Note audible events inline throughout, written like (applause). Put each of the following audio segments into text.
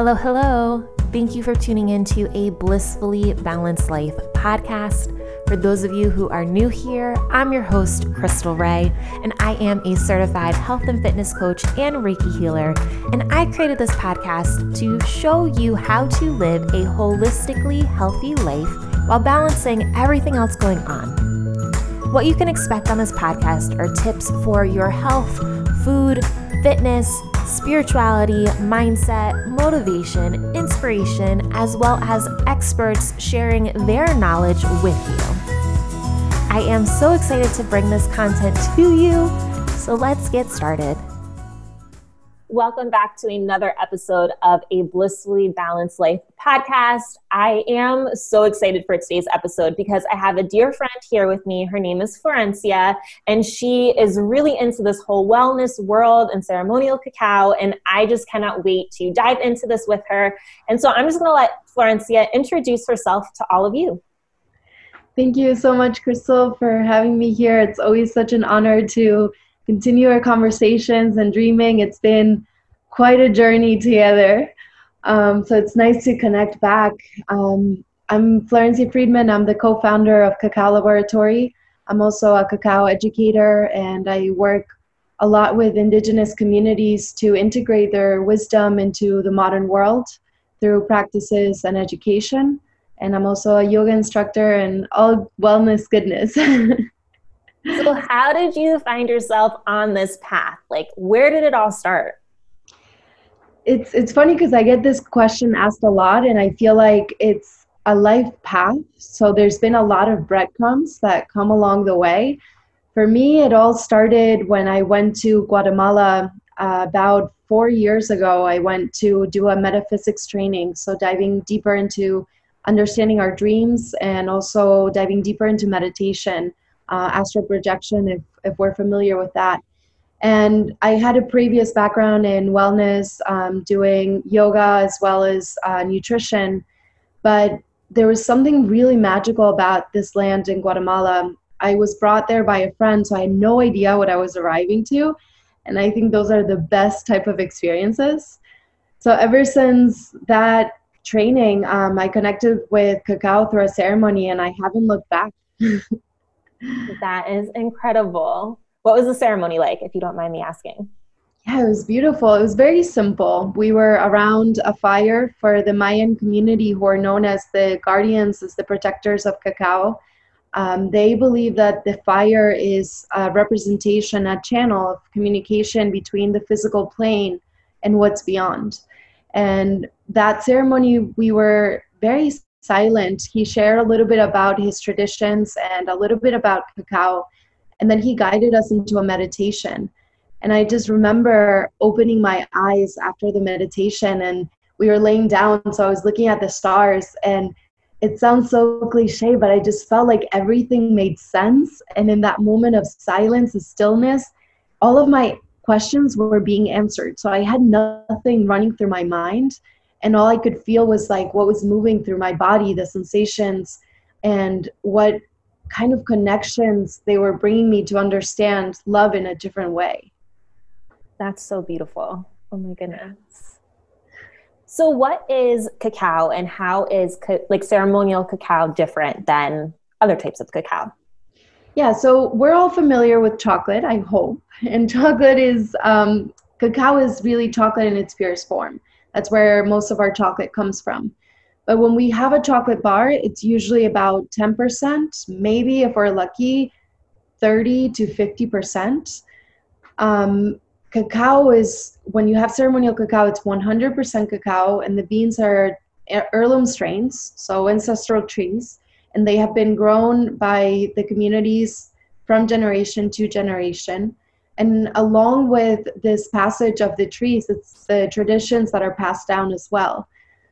Hello, hello. Thank you for tuning in to a Blissfully Balanced Life podcast. For those of you who are new here, I'm your host, Crystal Ray, and I am a certified health and fitness coach and Reiki healer. And I created this podcast to show you how to live a holistically healthy life while balancing everything else going on. What you can expect on this podcast are tips for your health, food, fitness, spirituality, mindset, motivation, inspiration, as well as experts sharing their knowledge with you. I am so excited to bring this content to you, so let's get started. Welcome back to another episode of a Blissfully Balanced Life podcast. I am so excited for today's episode because I have a dear friend here with me. Her name is Florencia, and she is really into this whole wellness world and ceremonial cacao. And I just cannot wait to dive into this with her. And so I'm just going to let Florencia introduce herself to all of you. Thank you so much, Crystal, for having me here. It's always such an honor to continue our conversations and dreaming. It's been quite a journey together. Um, so it's nice to connect back. Um, I'm Florencia Fridman. I'm the co founder of Cacao Laboratory. I'm also a cacao educator, and I work a lot with indigenous communities to integrate their wisdom into the modern world through practices and education. And I'm also a yoga instructor and all wellness goodness. (laughs) so how did you find yourself on this path? Like where did it all start? It's it's funny because i get this question asked a lot and i feel like it's a life path. So there's been a lot of breadcrumbs that come along the way. For me it all started when i went to guatemala uh, about four years ago. I went to do a metaphysics training so diving deeper into understanding our dreams and also diving deeper into meditation uh, astral projection, if, if we're familiar with that. And I had a previous background in wellness, um, doing yoga as well as uh, nutrition. But there was something really magical about this land in Guatemala. I was brought there by a friend, so I had no idea what I was arriving to. And I think those are the best type of experiences. So ever since that training, um, I connected with cacao through a ceremony, and I haven't looked back. (laughs) That is incredible. What was the ceremony like, if you don't mind me asking? Yeah, it was beautiful. It was very simple. We were around a fire for the Mayan community who are known as the guardians, as the protectors of cacao. Um, they believe that the fire is a representation, a channel of communication between the physical plane and what's beyond. And that ceremony, we were very silent. He shared a little bit about his traditions and a little bit about cacao. And then he guided us into a meditation. And I just remember opening my eyes after the meditation and we were laying down. So I was looking at the stars and it sounds so cliche, but I just felt like everything made sense. And in that moment of silence and stillness, all of my questions were being answered. So I had nothing running through my mind and all I could feel was like what was moving through my body, the sensations, and what kind of connections they were bringing me to understand love in a different way. That's so beautiful. Oh my goodness. So, what is cacao, and how is ca- like ceremonial cacao different than other types of cacao? Yeah, so we're all familiar with chocolate, I hope. (laughs) And chocolate is, um, cacao is really chocolate in its purest form. That's where most of our chocolate comes from. But when we have a chocolate bar, it's usually about 10%, maybe if we're lucky, 30 to 50%. Um, cacao is, when you have ceremonial cacao, it's 100% cacao, and the beans are heirloom strains, so ancestral trees, and they have been grown by the communities from generation to generation. And along with this passage of the trees, it's the traditions that are passed down as well.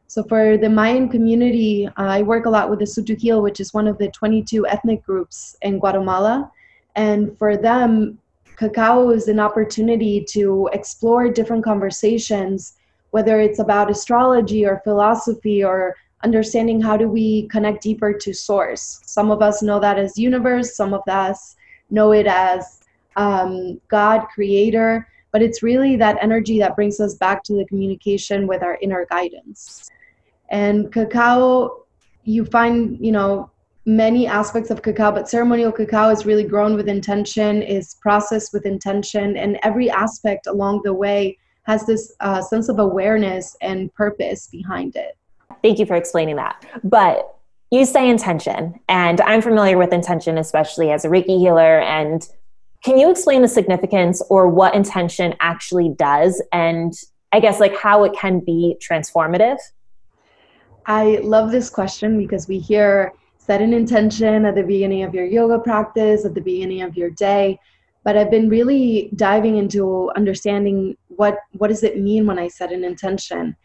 So for the Mayan community, uh, I work a lot with the Tz'utujil, which is one of the 22 ethnic groups in Guatemala. And for them, cacao is an opportunity to explore different conversations, whether it's about astrology or philosophy or understanding how do we connect deeper to source. Some of us know that as universe, some of us know it as um, God, creator, but it's really that energy that brings us back to the communication with our inner guidance. And cacao, you find, you know, many aspects of cacao, but ceremonial cacao is really grown with intention, is processed with intention, and every aspect along the way has this uh, sense of awareness and purpose behind it. Thank you for explaining that. But you say intention, and I'm familiar with intention, especially as a Reiki healer. And can you explain the significance or what intention actually does, and I guess like how it can be transformative? I love this question because we hear set an intention at the beginning of your yoga practice, at the beginning of your day. But I've been really diving into understanding what what does it mean when I set an intention,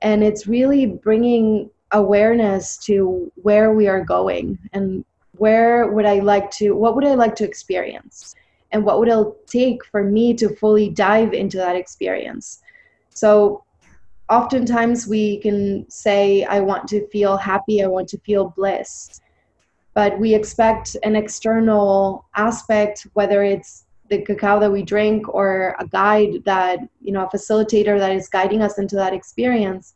and it's really bringing awareness to where we are going and where would I like to what would I like to experience and what would it take for me to fully dive into that experience. So oftentimes we can say I want to feel happy, I want to feel bliss but we expect an external aspect whether it's the cacao that we drink or a guide that you know a facilitator that is guiding us into that experience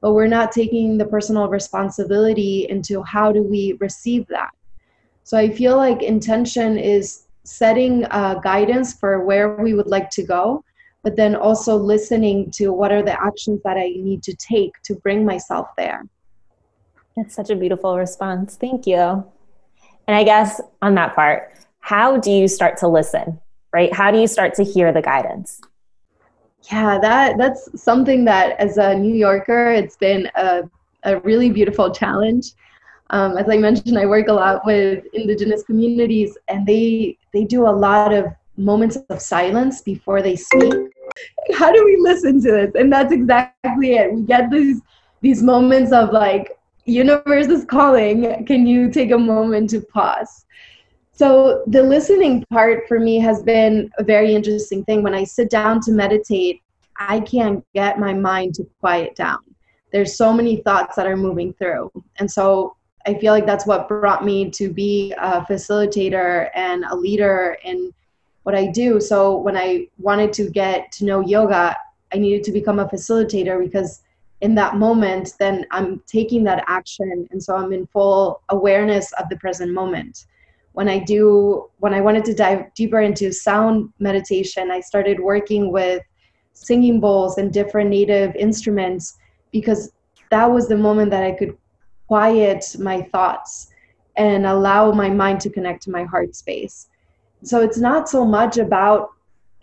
but we're not taking the personal responsibility into how do we receive that so i feel like intention is setting uh, guidance for where we would like to go but then also listening to what are the actions that i need to take to bring myself there that's such a beautiful response thank you and I guess on that part, how do you start to listen, right? How do you start to hear the guidance? Yeah, that that's something that as a New Yorker, it's been a, a really beautiful challenge. Um, as I mentioned, I work a lot with indigenous communities, and they they do a lot of moments of silence before they speak. How do we listen to this? And that's exactly it. We get these these moments of like universe is calling can you take a moment to pause so the listening part for me has been a very interesting thing when i sit down to meditate i can't get my mind to quiet down there's so many thoughts that are moving through and so i feel like that's what brought me to be a facilitator and a leader in what i do so when i wanted to get to know yoga i needed to become a facilitator because in that moment, then I'm taking that action. And so I'm in full awareness of the present moment. When I do, when I wanted to dive deeper into sound meditation, I started working with singing bowls and different native instruments because that was the moment that I could quiet my thoughts and allow my mind to connect to my heart space. So it's not so much about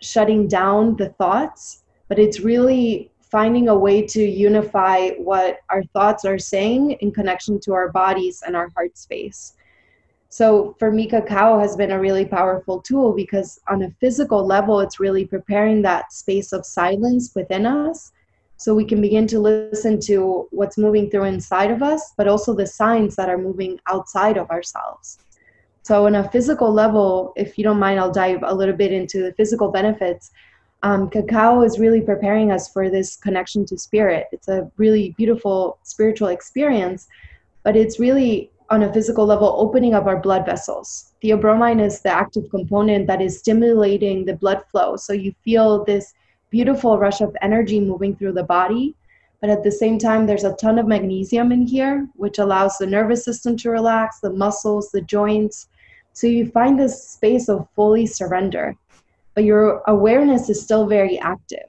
shutting down the thoughts, but it's really finding a way to unify what our thoughts are saying in connection to our bodies and our heart space. So for me, cacao has been a really powerful tool because on a physical level, it's really preparing that space of silence within us so we can begin to listen to what's moving through inside of us, but also the signs that are moving outside of ourselves. So, on a physical level, if you don't mind, I'll dive a little bit into the physical benefits um, cacao is really preparing us for this connection to spirit. It's a really beautiful spiritual experience, but it's really on a physical level opening up our blood vessels. Theobromine is the active component that is stimulating the blood flow. So you feel this beautiful rush of energy moving through the body. But at the same time, there's a ton of magnesium in here, which allows the nervous system to relax, the muscles, the joints. So you find this space of fully surrender but your awareness is still very active.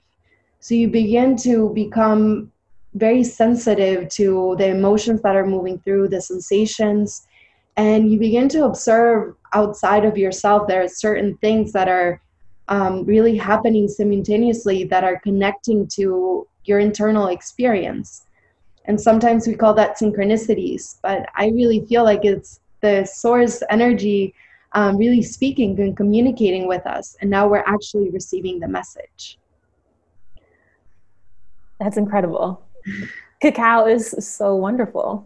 So you begin to become very sensitive to the emotions that are moving through, the sensations, and you begin to observe outside of yourself. There are certain things that are um, really happening simultaneously that are connecting to your internal experience. And sometimes we call that synchronicities, but I really feel like it's the source energy um, really speaking and communicating with us. And now we're actually receiving the message. That's incredible. Cacao is so wonderful.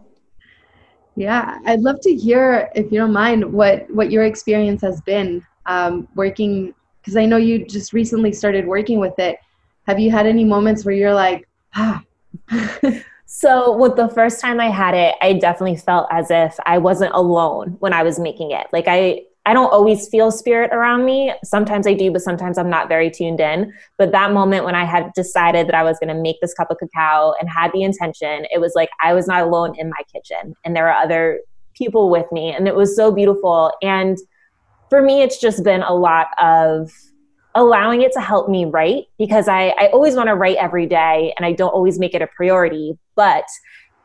Yeah, I'd love to hear, if you don't mind, what what your experience has been um, working. Because I know you just recently started working with it. Have you had any moments where you're like, ah? (laughs) So, with the first time I had it, I definitely felt as if I wasn't alone when I was making it. Like I I don't always feel spirit around me. Sometimes I do, but sometimes I'm not very tuned in. But that moment when I had decided that I was going to make this cup of cacao and had the intention, it was like I was not alone in my kitchen and there were other people with me. And it was so beautiful. And for me, it's just been a lot of allowing it to help me write because I, I always want to write every day and I don't always make it a priority. But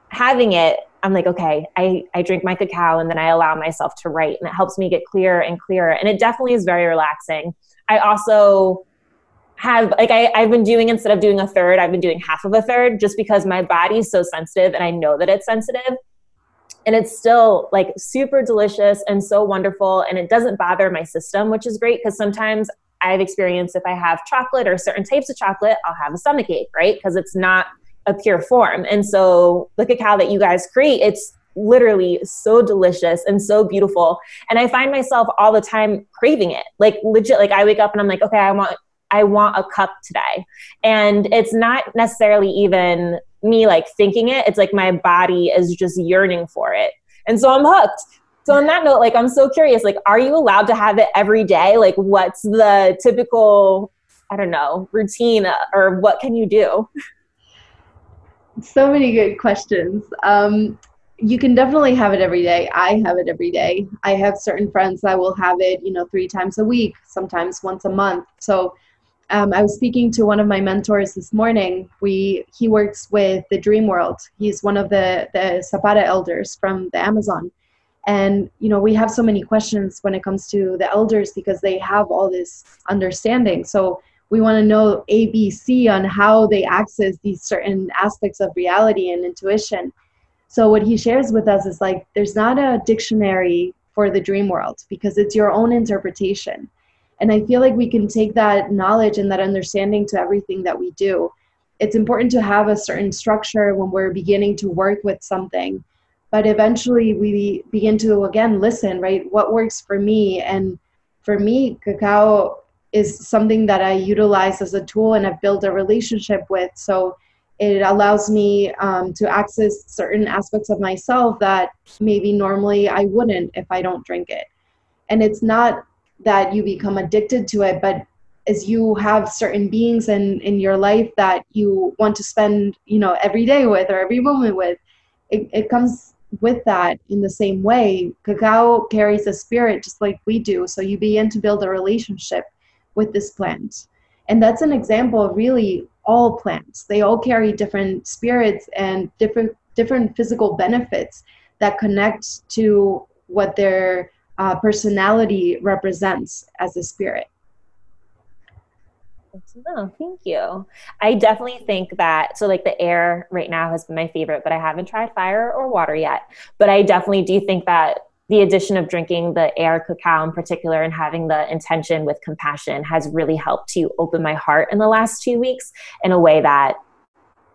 having it I'm like, okay, I, I drink my cacao and then I allow myself to write and it helps me get clearer and clearer. And it definitely is very relaxing. I also have like I, I've been doing instead of doing a third, I've been doing half of a third just because my body's so sensitive and I know that it's sensitive. And it's still like super delicious and so wonderful. And it doesn't bother my system, which is great because sometimes I've experienced if I have chocolate or certain types of chocolate, I'll have a stomach ache, right? Because it's not a pure form. And so the cacao that you guys create, it's literally so delicious and so beautiful. And I find myself all the time craving it. Like legit, like I wake up and I'm like, okay, I want I want a cup today. And it's not necessarily even me like thinking it. It's like my body is just yearning for it. And so I'm hooked. So on that note, like I'm so curious, like are you allowed to have it every day? Like what's the typical I don't know, routine or what can you do? so many good questions. Um, you can definitely have it every day. I have it every day. I have certain friends that will have it, you know, three times a week, sometimes once a month. So um, I was speaking to one of my mentors this morning. We he works with the Dream World. He's one of the the Sápara elders from the Amazon, and you know we have so many questions when it comes to the elders because they have all this understanding. So we want to know ABC on how they access these certain aspects of reality and intuition. So what he shares with us is like there's not a dictionary for the dream world because it's your own interpretation. And I feel like we can take that knowledge and that understanding to everything that we do. It's important to have a certain structure when we're beginning to work with something. But eventually we begin to again listen, right? What works for me? And for me, cacao is something that I utilize as a tool and I've built a relationship with. So it allows me um, to access certain aspects of myself that maybe normally I wouldn't if I don't drink it. And it's not that you become addicted to it, but as you have certain beings in, in your life that you want to spend, you know, every day with or every moment with, it, it comes with that in the same way. Cacao carries a spirit just like we do. So you begin to build a relationship with this plant. And that's an example of really all plants. They all carry different spirits and different different physical benefits that connect to what their uh, personality represents as a spirit. No, thank you. I definitely think that so like the air right now has been my favorite, but I haven't tried fire or water yet. But I definitely do think that the addition of drinking the air cacao in particular and having the intention with compassion has really helped to open my heart in the last two weeks in a way that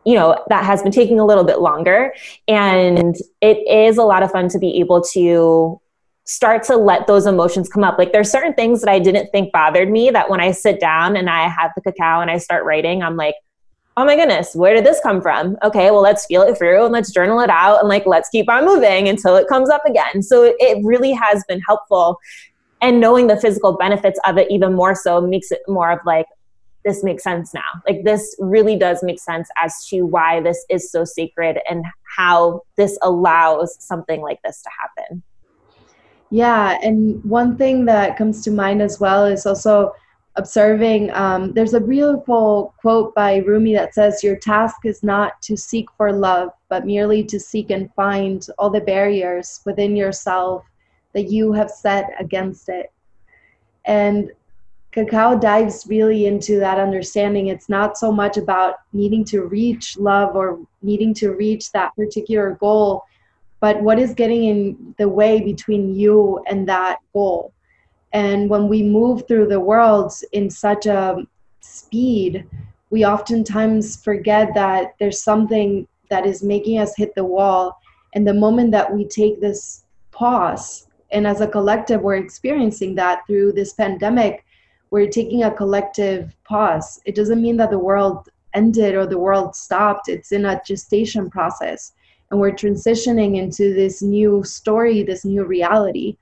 you know that has been taking a little bit longer and it is a lot of fun to be able to start to let those emotions come up like there's certain things that i didn't think bothered me that when i sit down and i have the cacao and i start writing i'm like oh my goodness, where did this come from? Okay, well, let's feel it through and let's journal it out and like, let's keep on moving until it comes up again. So it really has been helpful. And knowing the physical benefits of it even more so makes it more of like, this makes sense now. Like, this really does make sense as to why this is so sacred and how this allows something like this to happen. Yeah. And one thing that comes to mind as well is also observing. Um, there's a beautiful quote by Rumi that says, Your task is not to seek for love, but merely to seek and find all the barriers within yourself that you have set against it. And cacao dives really into that understanding. It's not so much about needing to reach love or needing to reach that particular goal, but what is getting in the way between you and that goal and when we move through the world in such a speed, we oftentimes forget that there's something that is making us hit the wall. And the moment that we take this pause, and as a collective, we're experiencing that through this pandemic, we're taking a collective pause. It doesn't mean that the world ended or the world stopped, it's in a gestation process. And we're transitioning into this new story, this new reality.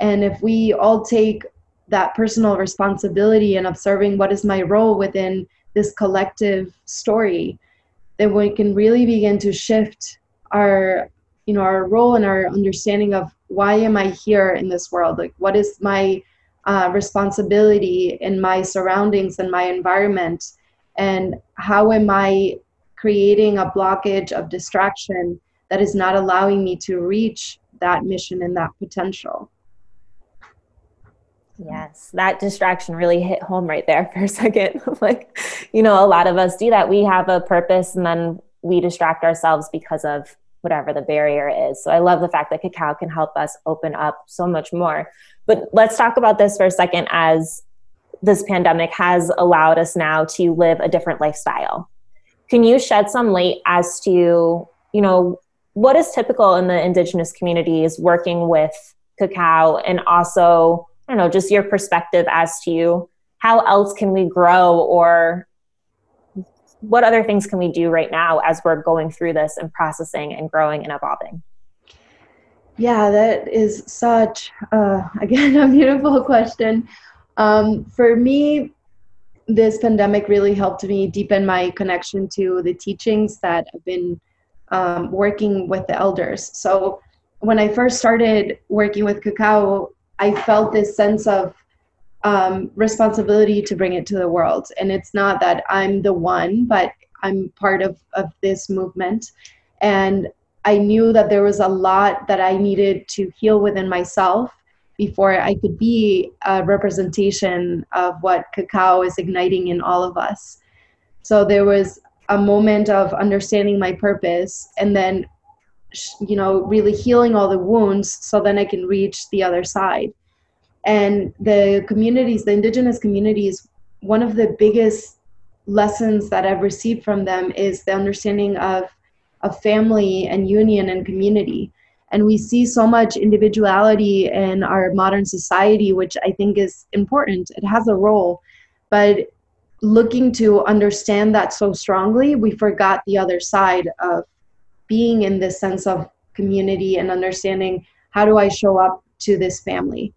And if we all take that personal responsibility and observing what is my role within this collective story, then we can really begin to shift our you know our role and our understanding of why am i here in this world like what is my uh, responsibility in my surroundings and my environment and how am i creating a blockage of distraction that is not allowing me to reach that mission and that potential Yes, that distraction really hit home right there (laughs) for a second. (laughs) like, you know, a lot of us do that. We have a purpose and then we distract ourselves because of whatever the barrier is. So I love the fact that cacao can help us open up so much more. But let's talk about this for a second as this pandemic has allowed us now to live a different lifestyle. Can you shed some light as to, you know, what is typical in the indigenous communities working with cacao and also, I don't know, just your perspective as to you, how else can we grow or what other things can we do right now as we're going through this and processing and growing and evolving? Yeah, that is such, uh, (laughs) again, a beautiful question. Um, for me, this pandemic really helped me deepen my connection to the teachings that I've been um, working with the elders. So when I first started working with cacao, I felt this sense of um, responsibility to bring it to the world. And it's not that I'm the one, but I'm part of, of this movement. And I knew that there was a lot that I needed to heal within myself before I could be a representation of what cacao is igniting in all of us. So there was a moment of understanding my purpose and then you know really healing all the wounds so then I can reach the other side. And the communities the indigenous communities one of the biggest lessons that i've received from them is the understanding of of family and union and community. And we see so much individuality in our modern society which i think is important. It has a role but looking to understand that so strongly we forgot the other side of being in this sense of community and understanding how do i show up to this family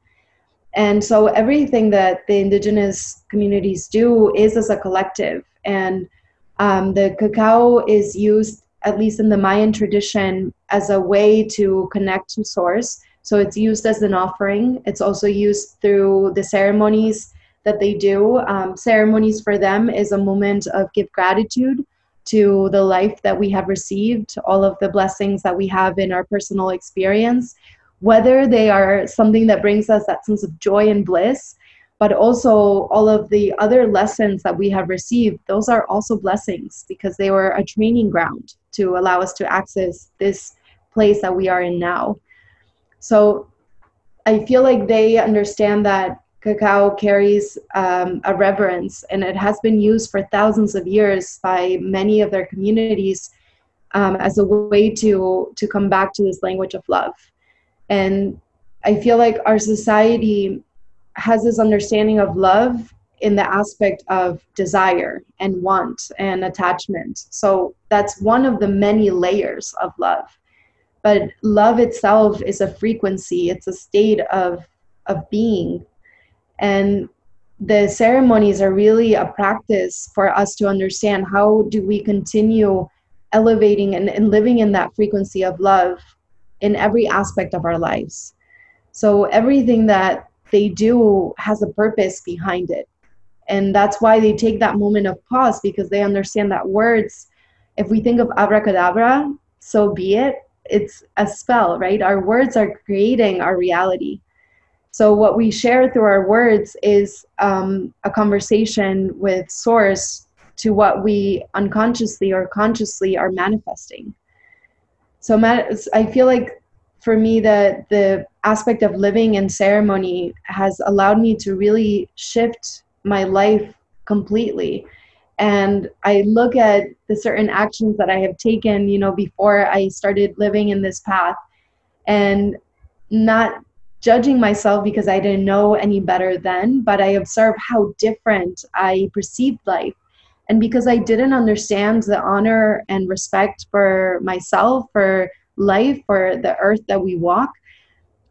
and so everything that the indigenous communities do is as a collective. And um, the cacao is used, at least in the Mayan tradition, as a way to connect to source. So it's used as an offering. It's also used through the ceremonies that they do. Um, ceremonies for them is a moment of give gratitude to the life that we have received, all of the blessings that we have in our personal experience, whether they are something that brings us that sense of joy and bliss, but also all of the other lessons that we have received, those are also blessings because they were a training ground to allow us to access this place that we are in now. So I feel like they understand that cacao carries um, a reverence and it has been used for thousands of years by many of their communities um, as a way to to come back to this language of love and I feel like our society has this understanding of love in the aspect of desire and want and attachment. So that's one of the many layers of love. But love itself is a frequency, it's a state of, of being. And the ceremonies are really a practice for us to understand how do we continue elevating and, and living in that frequency of love in every aspect of our lives. So everything that they do has a purpose behind it. And that's why they take that moment of pause because they understand that words, if we think of abracadabra, so be it, it's a spell, right? Our words are creating our reality. So what we share through our words is um, a conversation with source to what we unconsciously or consciously are manifesting. So i feel like for me the the aspect of living in ceremony has allowed me to really shift my life completely. And i look at the certain actions that i have taken you know before i started living in this path. And not judging myself because i didn't know any better then but i observe how different i perceived life. And because I didn't understand the honor and respect for myself, for life, for the earth that we walk,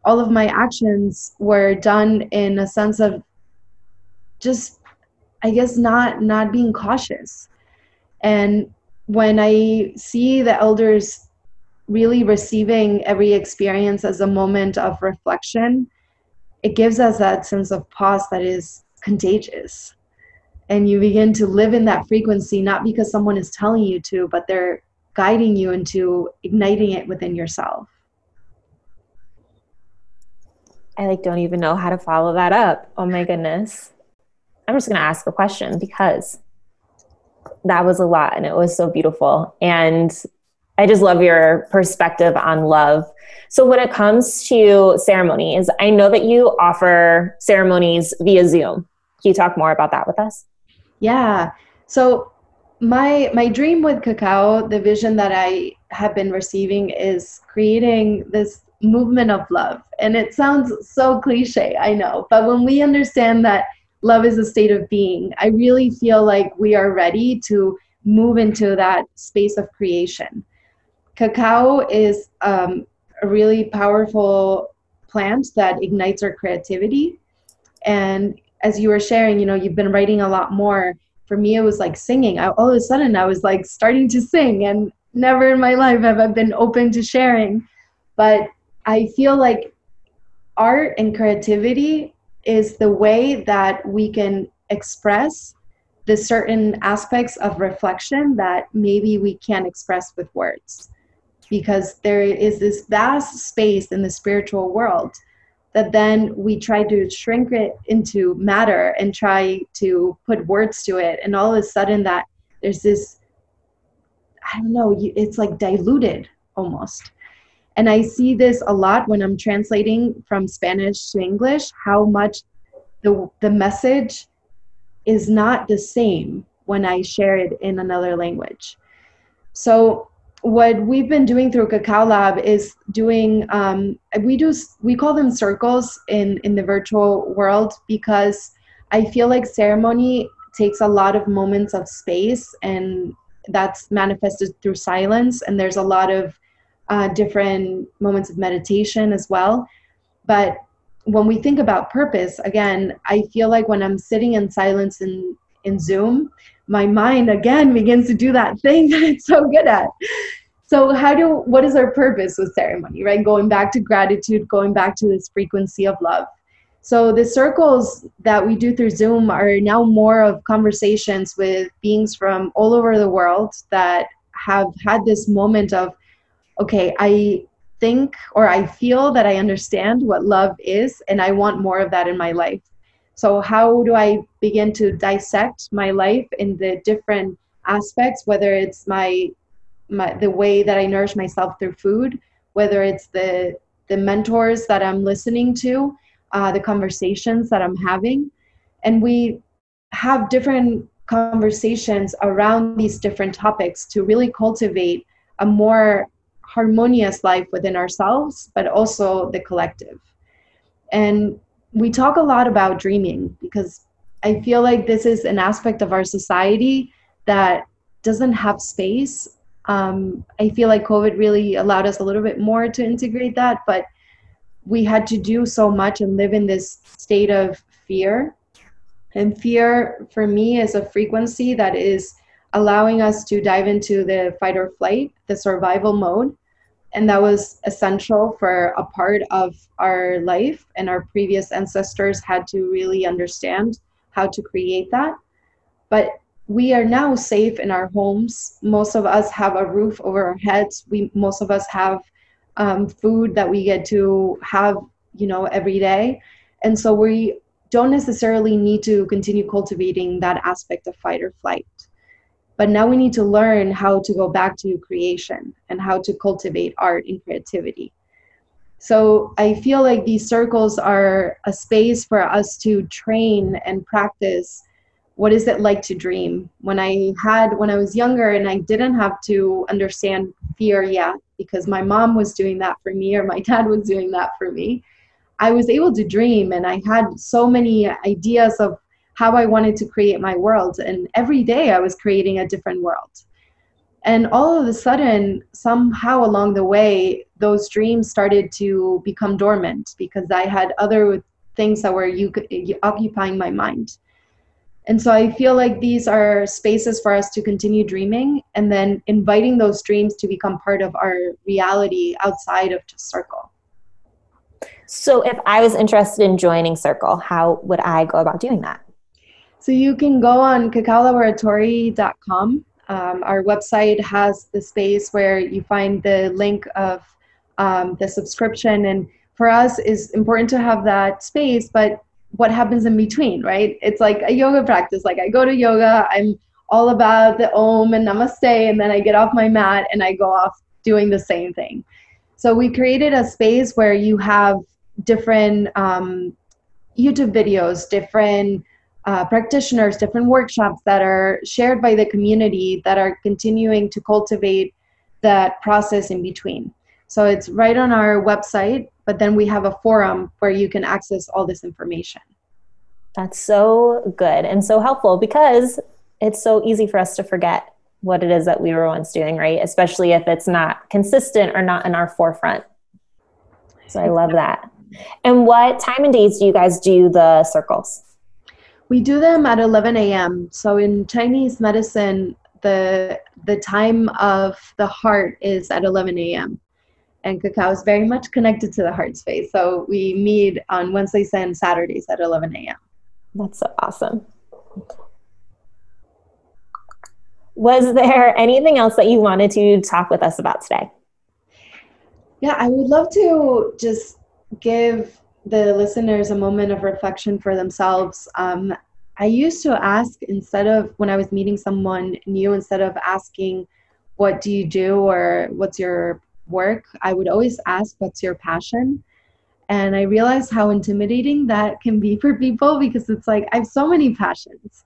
all of my actions were done in a sense of just i guess not not being cautious. And when i see the elders really receiving every experience as a moment of reflection it gives us that sense of pause that is contagious. And you begin to live in that frequency not because someone is telling you to but they're guiding you into igniting it within yourself. I like don't even know how to follow that up. Oh my goodness. I'm just going to ask a question because that was a lot and it was so beautiful. And i just love your perspective on love so when it comes to ceremonies i know that you offer ceremonies via zoom can you talk more about that with us yeah. So my my dream with cacao, the vision that I have been receiving is creating this movement of love. And it sounds so cliche, I know, but when we understand that love is a state of being, I really feel like we are ready to move into that space of creation. Cacao is um, a really powerful plant that ignites our creativity. And as you were sharing, you know, you've been writing a lot more. For me, it was like singing. I, all of a sudden, I was like starting to sing, and never in my life have I been open to sharing. But I feel like art and creativity is the way that we can express the certain aspects of reflection that maybe we can't express with words because there is this vast space in the spiritual world that then we try to shrink it into matter and try to put words to it. And all of a sudden that there's this i don't know it's like diluted almost. And i see this a lot when i'm translating from spanish to english how much the the message is not the same when i share it in another language. So what we've been doing through Cacao Lab is doing um, we do we call them circles in in the virtual world because I feel like ceremony takes a lot of moments of space and that's manifested through silence and there's a lot of uh, different moments of meditation as well. But when we think about purpose again i feel like when i'm sitting in silence in in zoom my mind again begins to do that thing (laughs) that it's so good at. So how do what is our purpose with ceremony right? Going back to gratitude going back to this frequency of love. So the circles that we do through zoom are now more of conversations with beings from all over the world that have had this moment of okay i think or i feel that i understand what love is and i want more of that in my life so, how do I begin to dissect my life in the different aspects, whether it's my, my the way that I nourish myself through food, whether it's the the mentors that I'm listening to, uh, the conversations that I'm having, and we have different conversations around these different topics to really cultivate a more harmonious life within ourselves, but also the collective. And we talk a lot about dreaming because I feel like this is an aspect of our society that doesn't have space. Um, I feel like COVID really allowed us a little bit more to integrate that, but we had to do so much and live in this state of fear. And fear for me is a frequency that is allowing us to dive into the fight or flight, the survival mode and that was essential for a part of our life. And our previous ancestors had to really understand how to create that. But we are now safe in our homes. Most of us have a roof over our heads. We most of us have um, food that we get to have you know every day. And so we don't necessarily need to continue cultivating that aspect of fight or flight but now we need to learn how to go back to creation and how to cultivate art and creativity. So I feel like these circles are a space for us to train and practice what is it like to dream. When I had when I was younger and I didn't have to understand fear yet because my mom was doing that for me or my dad was doing that for me. I was able to dream and I had so many ideas of how I wanted to create my world. And every day I was creating a different world. And all of a sudden, somehow along the way, those dreams started to become dormant because I had other things that were occupying my mind. And so I feel like these are spaces for us to continue dreaming and then inviting those dreams to become part of our reality outside of just Circle. So if I was interested in joining Circle, how would I go about doing that? So you can go on cacaolaboratory.com. Um, our website has the space where you find the link of um, the subscription. And for us, is important to have that space, but what happens in between, right? It's like a yoga practice. Like I go to yoga, I'm all about the om and namaste, and then I get off my mat and I go off doing the same thing. So we created a space where you have different um, YouTube videos, different uh, practitioners, different workshops that are shared by the community that are continuing to cultivate that process in between. So it's right on our website, but then we have a forum where you can access all this information. That's so good and so helpful because it's so easy for us to forget what it is that we were once doing, right? Especially if it's not consistent or not in our forefront. So I love that. And what time and days do you guys do the circles? We do them at 11 a.m. So in Chinese medicine, the the time of the heart is at 11 a.m and cacao is very much connected to the heart space. So we meet on Wednesdays and Saturdays at 11 a.m. That's so awesome. Was there anything else that you wanted to talk with us about today? Yeah, I would love to just give the listeners a moment of reflection for themselves. Um, I used to ask instead of when I was meeting someone new, instead of asking, What do you do? or What's your work, I would always ask, What's your passion? And I realized how intimidating that can be for people because it's like, I have so many passions.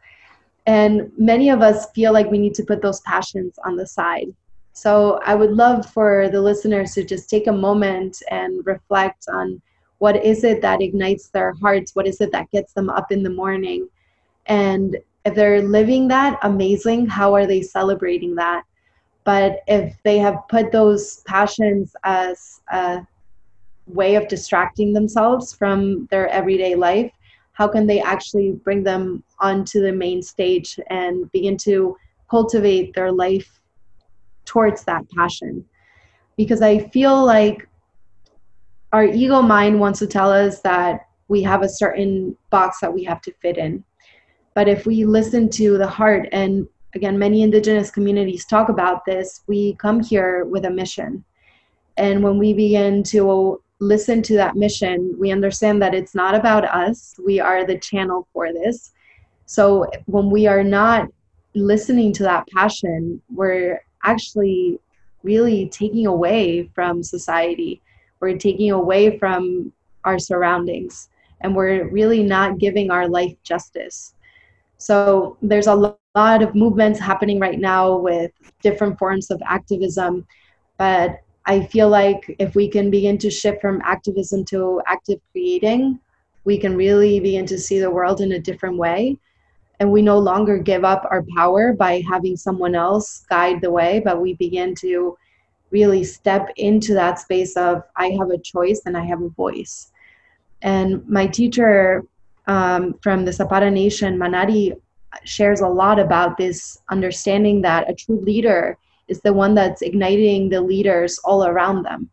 And many of us feel like we need to put those passions on the side. So I would love for the listeners to just take a moment and reflect on what is it that ignites their hearts? What is it that gets them up in the morning? And if they're living that, amazing. How are they celebrating that? But if they have put those passions as a way of distracting themselves from their everyday life, how can they actually bring them onto the main stage and begin to cultivate their life towards that passion? Because I feel like our ego mind wants to tell us that we have a certain box that we have to fit in. But if we listen to the heart and again, many indigenous communities talk about this. We come here with a mission. And when we begin to listen to that mission, we understand that it's not about us. We are the channel for this. So when we are not listening to that passion, we're actually really taking away from society. We're taking away from our surroundings. And we're really not giving our life justice. So there's a lot of movements happening right now with different forms of activism. But I feel like if we can begin to shift from activism to active creating, we can really begin to see the world in a different way. And we no longer give up our power by having someone else guide the way, but we begin to really step into that space of I have a choice and I have a voice. And my teacher um, from the Sápara Nation, Manari, shares a lot about this understanding that a true leader is the one that's igniting the leaders all around them.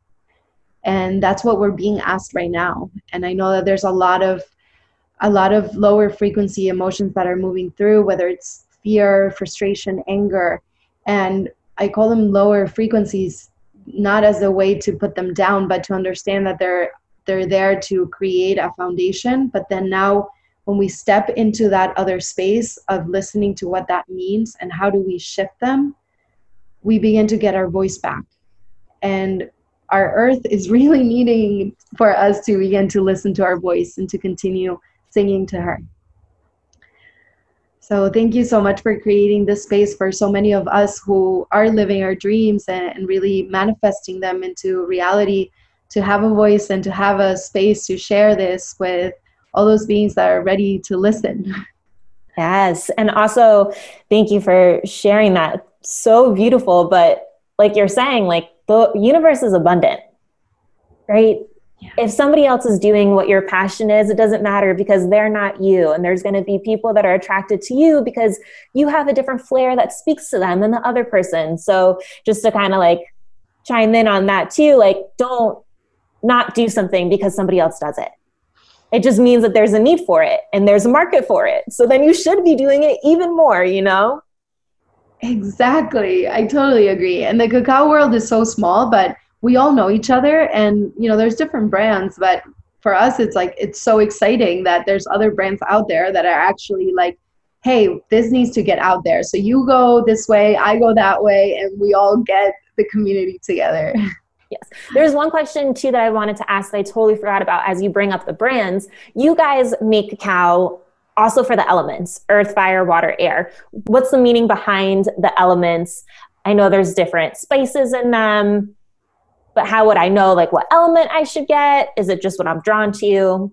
And that's what we're being asked right now. And I know that there's a lot of a lot of lower frequency emotions that are moving through, whether it's fear, frustration, anger. And I call them lower frequencies not as a way to put them down, but to understand that they're they're there to create a foundation. But then now when we step into that other space of listening to what that means and how do we shift them we begin to get our voice back. And our earth is (laughs) really needing for us to begin to listen to our voice and to continue singing to her so thank you so much for creating this space for so many of us who are living our dreams and, and really manifesting them into reality to have a voice and to have a space to share this with all those beings that are ready to listen. (laughs) Yes. And also, thank you for sharing that so beautiful. But like you're saying, like the universe is abundant, right? Yeah. If somebody else is doing what your passion is, it doesn't matter because they're not you. And there's going to be people that are attracted to you because you have a different flair that speaks to them than the other person. So just to kind of like chime in on that too, like don't not do something because somebody else does it. It just means that there's a need for it and there's a market for it. So then you should be doing it even more, you know? Exactly. I totally agree. And the cacao world is so small, but we all know each other and you know there's different brands, but for us it's like it's so exciting that there's other brands out there that are actually like hey, this needs to get out there. So you go this way, I go that way and we all get the community together. (laughs) Yes. There's one question too that I wanted to ask that I totally forgot about as you bring up the brands. You guys make cacao also for the elements earth, fire, water, air. What's the meaning behind the elements? I know there's different spices in them, but how would I know like what element I should get? Is it just what I'm drawn to?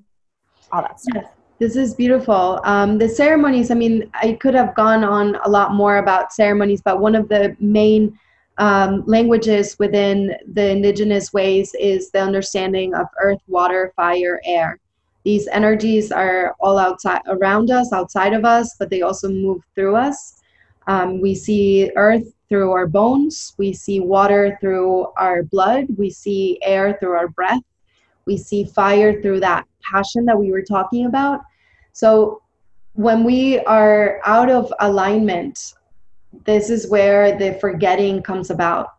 All that stuff. This is beautiful. Um, the ceremonies, I mean, I could have gone on a lot more about ceremonies, but one of the main um, languages within the indigenous ways is the understanding of earth, water, fire, air. These energies are all outside around us, outside of us, but they also move through us. Um, we see earth through our bones, we see water through our blood, we see air through our breath, we see fire through that passion that we were talking about. So when we are out of alignment this is where the forgetting comes about.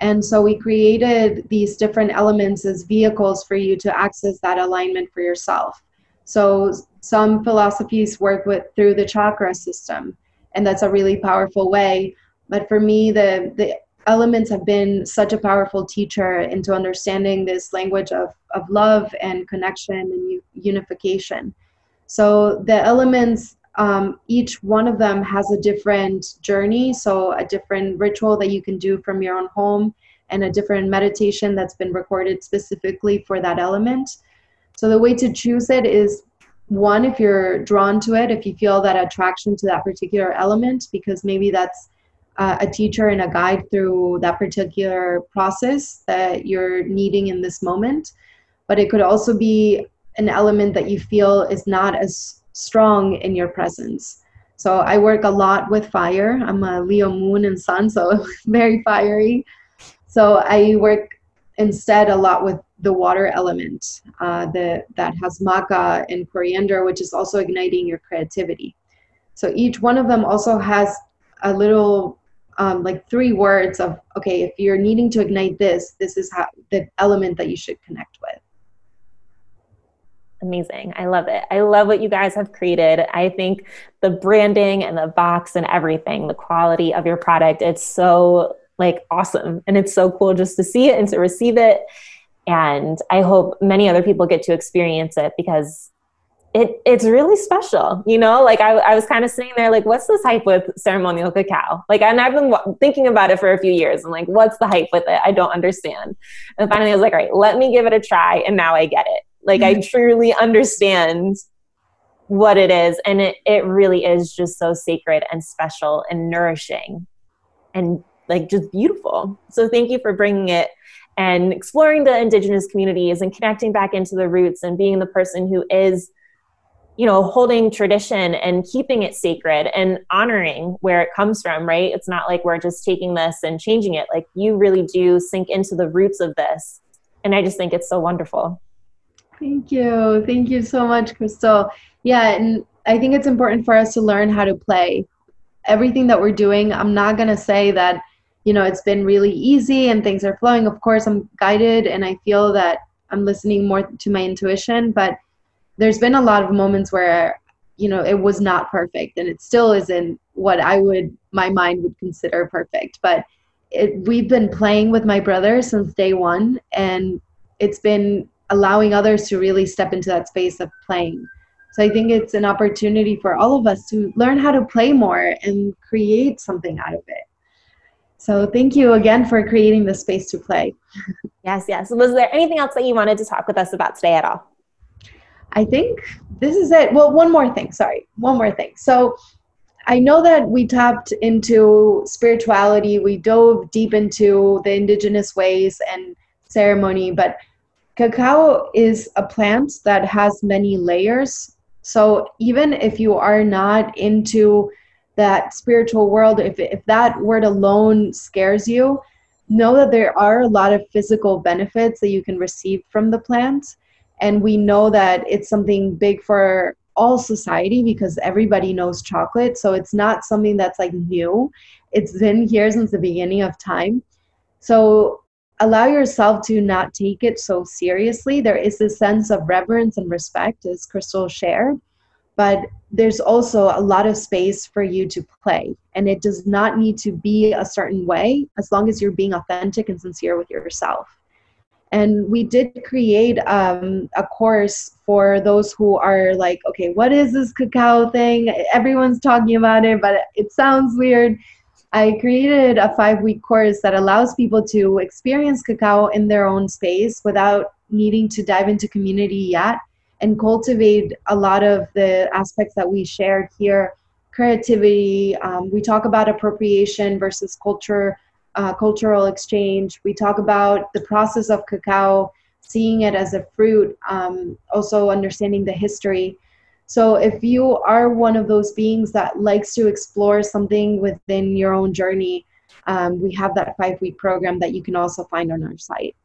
And so we created these different elements as vehicles for you to access that alignment for yourself. So some philosophies work with through the chakra system, and that's a really powerful way. But for me, the the elements have been such a powerful teacher into understanding this language of, of love and connection and unification. So the elements um, each one of them has a different journey so a different ritual that you can do from your own home and a different meditation that's been recorded specifically for that element so the way to choose it is one if you're drawn to it if you feel that attraction to that particular element because maybe that's uh, a teacher and a guide through that particular process that you're needing in this moment but it could also be an element that you feel is not as strong in your presence. So I work a lot with fire. I'm a Leo moon and sun, so (laughs) very fiery. So I work instead a lot with the water element uh, the, that has maca and coriander, which is also igniting your creativity. So each one of them also has a little, um, like three words of, okay, if you're needing to ignite this, this is how the element that you should connect with amazing. I love it. I love what you guys have created. I think the branding and the box and everything, the quality of your product, it's so like awesome. And it's so cool just to see it and to receive it. And I hope many other people get to experience it because it it's really special, you know. Like I, I was kind of sitting there, like, what's this hype with ceremonial cacao? Like, and I've been thinking about it for a few years, and like, what's the hype with it? I don't understand. And finally, I was like, all right, let me give it a try, and now I get it. Like I mm-hmm. truly understand what it is. And it, it really is just so sacred and special and nourishing and like just beautiful. So thank you for bringing it and exploring the indigenous communities and connecting back into the roots and being the person who is you know holding tradition and keeping it sacred and honoring where it comes from right it's not like we're just taking this and changing it like you really do sink into the roots of this and i just think it's so wonderful Thank you. Thank you so much, Crystal. Yeah, and I think it's important for us to learn how to play. Everything that we're doing, I'm not going to say that, you know, it's been really easy and things are flowing. Of course, I'm guided and I feel that I'm listening more to my intuition, but there's been a lot of moments where, you know, it was not perfect and it still isn't what I would, my mind would consider perfect. But it, we've been playing with my brother since day one and it's been allowing others to really step into that space of playing. So I think it's an opportunity for all of us to learn how to play more and create something out of it. So thank you again for creating the space to play. yes, yes. Was there anything else that you wanted to talk with us about today at all? I think this is it. Well, one more thing. Sorry, one more thing. So I know that we tapped into spirituality, we dove deep into the indigenous ways and ceremony, but cacao is a plant that has many layers. So even if you are not into that spiritual world, if, if that word alone scares you, know that there are a lot of physical benefits that you can receive from the plant. And we know that it's something big for all society because everybody knows chocolate. So it's not something that's like new, it's been here since the beginning of time. So allow yourself to not take it so seriously. There is a sense of reverence and respect, as Crystal shared but there's also a lot of space for you to play and it does not need to be a certain way as long as you're being authentic and sincere with yourself and we did create um, a course for those who are like okay what is this cacao thing? Everyone's talking about it but it sounds weird. I created a five week course that allows people to experience cacao in their own space without needing to dive into community yet and cultivate a lot of the aspects that we shared here. Creativity um, we talk about appropriation versus culture uh, cultural exchange we talk about the process of cacao seeing it as a fruit um, also understanding the history so if you are one of those beings that likes to explore something within your own journey um, we have that five week program that you can also find on our site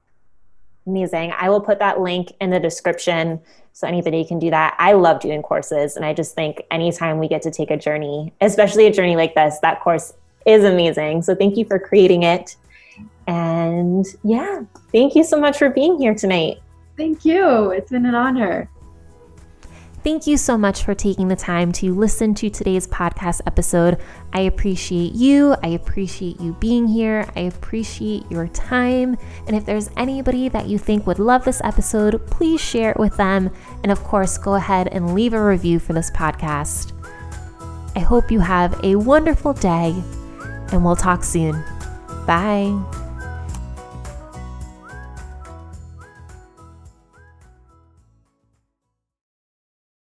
Amazing. I will put that link in the description so anybody can do that. I love doing courses, and I just think anytime we get to take a journey, especially a journey like this, that course is amazing. So thank you for creating it. And yeah, thank you so much for being here tonight. Thank you. It's been an honor. Thank you so much for taking the time to listen to today's podcast episode. I appreciate you. I appreciate you being here. I appreciate your time. And if there's anybody that you think would love this episode, please share it with them. And of course, go ahead and leave a review for this podcast. I hope you have a wonderful day, and we'll talk soon. Bye.